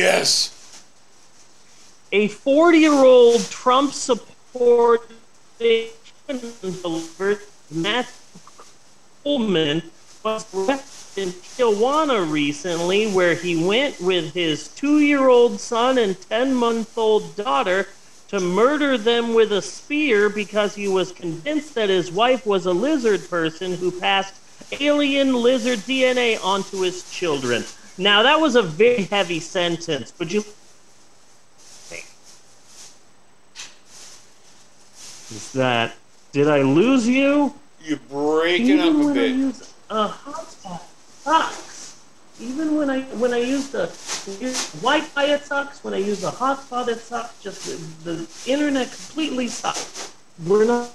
Yes. A 40 year old Trump supporting Matt Coleman was arrested in Tijuana recently, where he went with his two year old son and 10 month old daughter to murder them with a spear because he was convinced that his wife was a lizard person who passed alien lizard DNA onto his children. Now, that was a very heavy sentence. Would you is that did I lose you? You're breaking Even up a when I bit. use a hotspot, sucks. Even when I when I use the Wi-Fi, it sucks. When I use the hotspot, it sucks. Just the, the internet completely sucks. We're not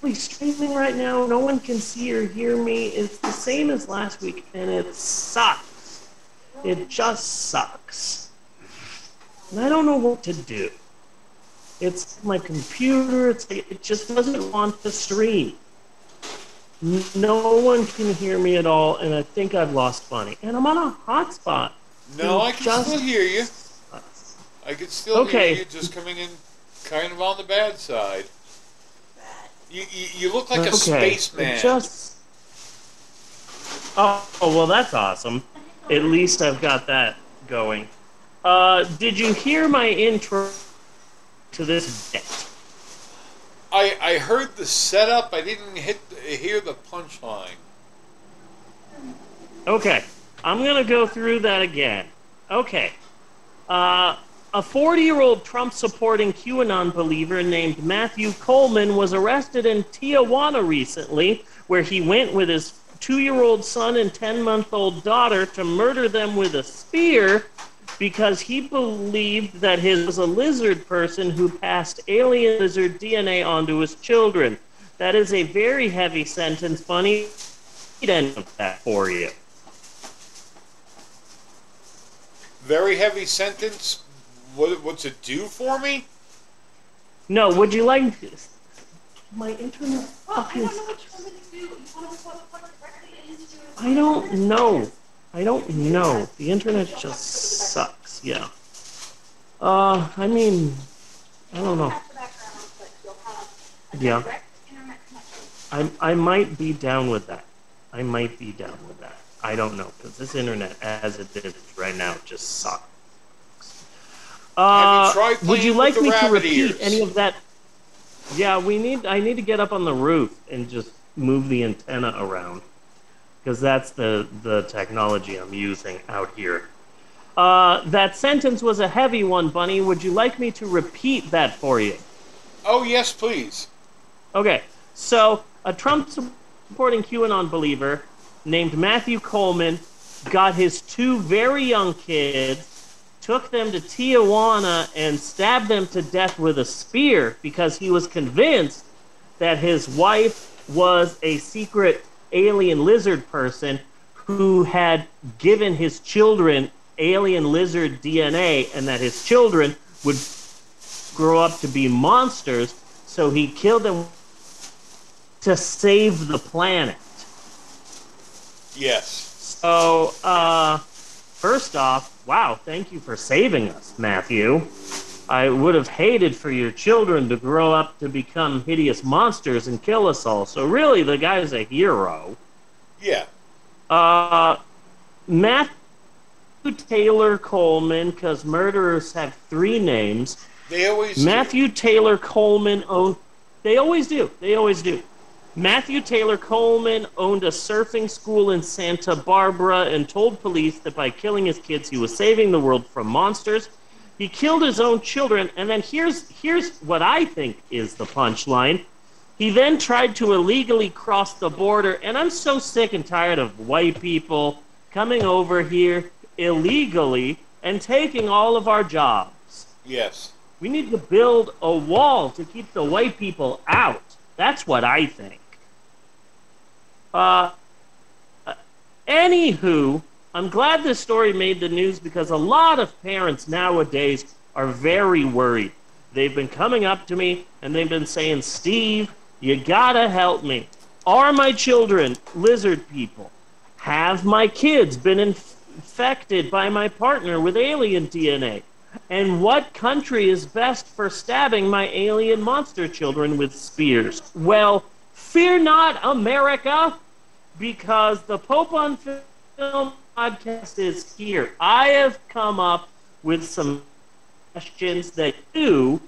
really streaming right now. No one can see or hear me. It's the same as last week, and it sucks. It just sucks. And I don't know what to do. It's my computer. It's it just doesn't want to stream. No one can hear me at all, and I think I've lost Bunny. And I'm on a hotspot. No, I can Just- still hear you. I can still Okay. hear you, just coming in kind of on the bad side. You, you, you look like a okay. spaceman. It just. Oh, well, that's awesome. At least I've got that going. Uh, did you hear my intro to this bit? I, I heard the setup. I didn't hit hear the punchline. Okay, I'm gonna go through that again. Okay, uh, a 40-year-old Trump-supporting QAnon believer named Matthew Coleman was arrested in Tijuana recently, where he went with his two-year-old son and 10-month-old daughter to murder them with a spear because he believed that his was a lizard person who passed alien lizard DNA onto his children. That is a very heavy sentence, Bunny. Read end of that for you. Very heavy sentence. What, what's it do for me? No, would you like this? my internet fucking I don't know. I don't know. The internet just sucks. Yeah. Uh, I mean, I don't know. Yeah. I I might be down with that. I might be down with that. I don't know because this internet, as it is right now, just sucks. Uh, would you like me to repeat ears? any of that? Yeah, we need. I need to get up on the roof and just move the antenna around because that's the the technology I'm using out here. Uh, that sentence was a heavy one, Bunny. Would you like me to repeat that for you? Oh yes, please. Okay, so a Trump supporting QAnon believer named Matthew Coleman got his two very young kids, took them to Tijuana, and stabbed them to death with a spear because he was convinced that his wife was a secret alien lizard person who had given his children alien lizard DNA and that his children would grow up to be monsters, so he killed them to save the planet. Yes. So, uh, first off, wow, thank you for saving us, Matthew. I would have hated for your children to grow up to become hideous monsters and kill us all. So, really, the guy's a hero. Yeah. Uh, Matthew Taylor Coleman, because murderers have three names. They always do. Matthew Taylor Coleman owned. They always do. They always do. Matthew Taylor Coleman owned a surfing school in Santa Barbara and told police that by killing his kids, he was saving the world from monsters. He killed his own children, and then here's here's what I think is the punchline. He then tried to illegally cross the border, and I'm so sick and tired of white people coming over here illegally and taking all of our jobs. Yes. We need to build a wall to keep the white people out. That's what I think. Uh, uh, anywho, I'm glad this story made the news because a lot of parents nowadays are very worried. They've been coming up to me and they've been saying, Steve, you gotta help me. Are my children lizard people? Have my kids been in, infected by my partner with alien DNA? And what country is best for stabbing my alien monster children with spears? Well, fear not, America, because the Pope on Film podcast is here. I have come up with some questions that you,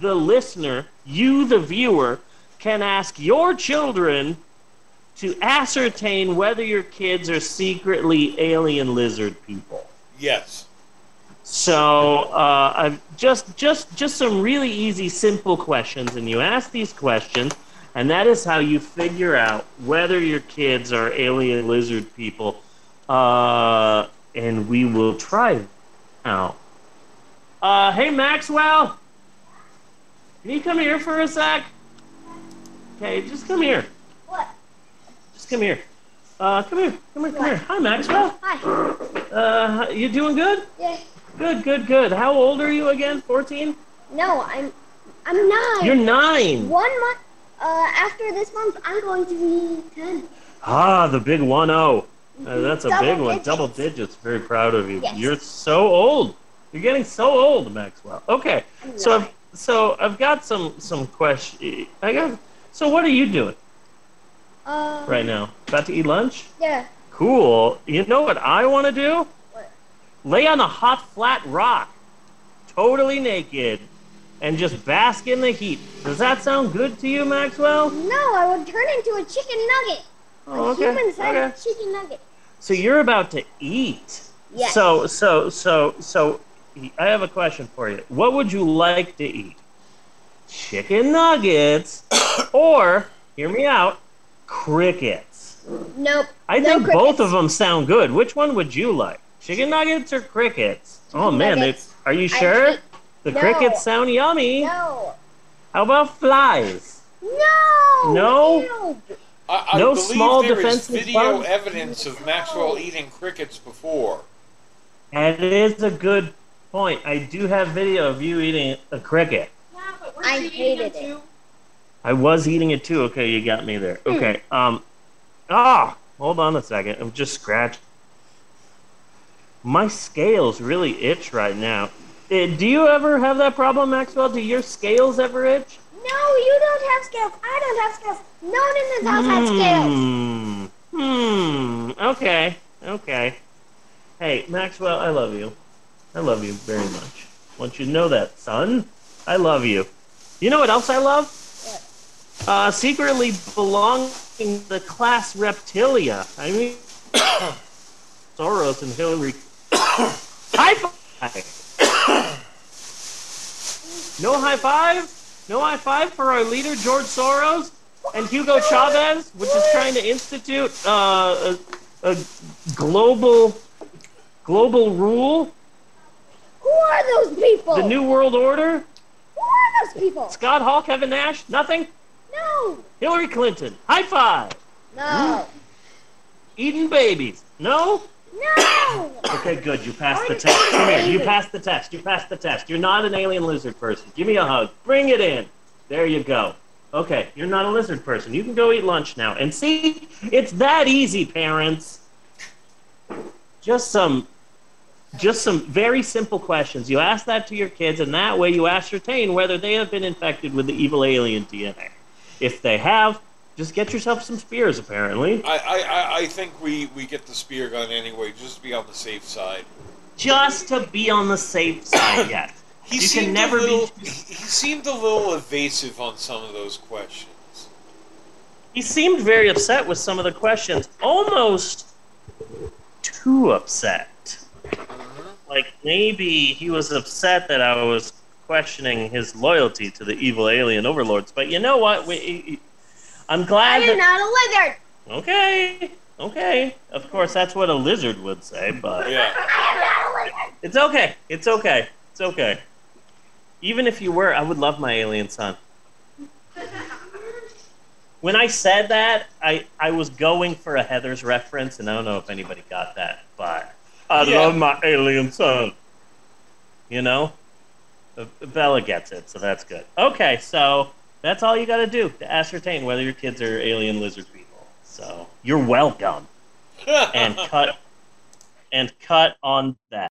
the listener, you, the viewer, can ask your children to ascertain whether your kids are secretly alien lizard people. Yes. So uh, I've just just just some really easy, simple questions, and you ask these questions, and that is how you figure out whether your kids are alien lizard people. Uh, and we will try now. Uh, hey Maxwell, can you come here for a sec? Okay, just come here. What? Just come here. Uh, come here. Come here. Come here. Hi, Maxwell. Hi. Uh, you doing good? Yeah. Good, good, good. How old are you again? 14? No, I'm I'm nine. You're nine. One month uh, after this month, I'm going to be ten. Ah, the big 1 0. Uh, that's a Double big one. digits. Double digits. Very proud of you. Yes. You're so old. You're getting so old, Maxwell. Okay. So. I've, so I've got some some questions. I got. So what are you doing Uh, right now? About to eat lunch? Yeah. Cool. You know what I want to do? What? Lay on a hot flat rock, totally naked, and just bask in the heat. Does that sound good to you, Maxwell? No, I would turn into a chicken nugget. Oh, a okay. human-sized okay. chicken nugget. So you're about to eat. Yes. So so so so I have a question for you. What would you like to eat? Chicken nuggets or hear me out, crickets. Nope. I no think both of them sound good. Which one would you like? Chicken nuggets or crickets? oh man, they, are you sure? hate- The No. crickets sound yummy. No. How about flies? No. No? Ew. I, I No believe small there is defensive video bugs? evidence of Maxwell eating crickets before. And it is a good point. I do have video of you eating a cricket. Yeah, but we're I eating hated them it. too. I was eating it too. Okay, you got me there. Hmm. Okay. Um. Ah, hold on a second. I'm just scratching. My scales really itch right now. Eh, do you ever have that problem, Maxwell? Do your scales ever itch? You don't have scales. I don't have scales. No one in this house has scales. Hmm. Hmm. Okay. Okay. Hey, Maxwell, I love you. I love you very much. Want you to know that, son. I love you. You know what else I love? Uh, secretly belonging to the class Reptilia. I mean, Soros and Hillary. high five! no high five? No high five for our leader, George Soros? and Hugo Chavez, which is trying to institute uh, a, a global global rule, Who are those people? the new world order. Who are those people? Scott Hall, Kevin Nash, nothing. No. Hillary Clinton, high five. No. Eating babies, no. No. Okay, good. You passed the test. Come here. You passed the test. You passed the test. You're not an alien lizard person. Give me a hug. Bring it in. There you go. Okay, you're not a lizard person. You can go eat lunch now. And see, it's that easy, parents. Just some just some very simple questions. You ask that to your kids, and that way you ascertain whether they have been infected with the evil alien DNA. If they have, just get yourself some spears, apparently. I, I, I- think we, we get the spear gun anyway, just to be on the safe side. Just to be on the safe side, yes. He You can seemed never a little, too- he, he seemed a little evasive on some of those questions. He seemed very upset with some of the questions, almost too upset. Mm-hmm. Like maybe he was upset that I was questioning his loyalty to the evil alien overlords. But you know what? We, I'm I glad am that. not a lizard. Okay, okay. Of course, that's what a lizard would say, but Yeah. I am not a lizard. it's okay. It's okay. It's okay. Even if you were, I would love my alien son. When I said that, I, I was going for a Heathers reference, and I don't know if anybody got that, but I Yeah. love my alien son. You know? Uh, Bella gets it, so that's good. Okay, so that's all you got to do to ascertain whether your kids are alien lizard people. So you're welcome. And cut and cut on that.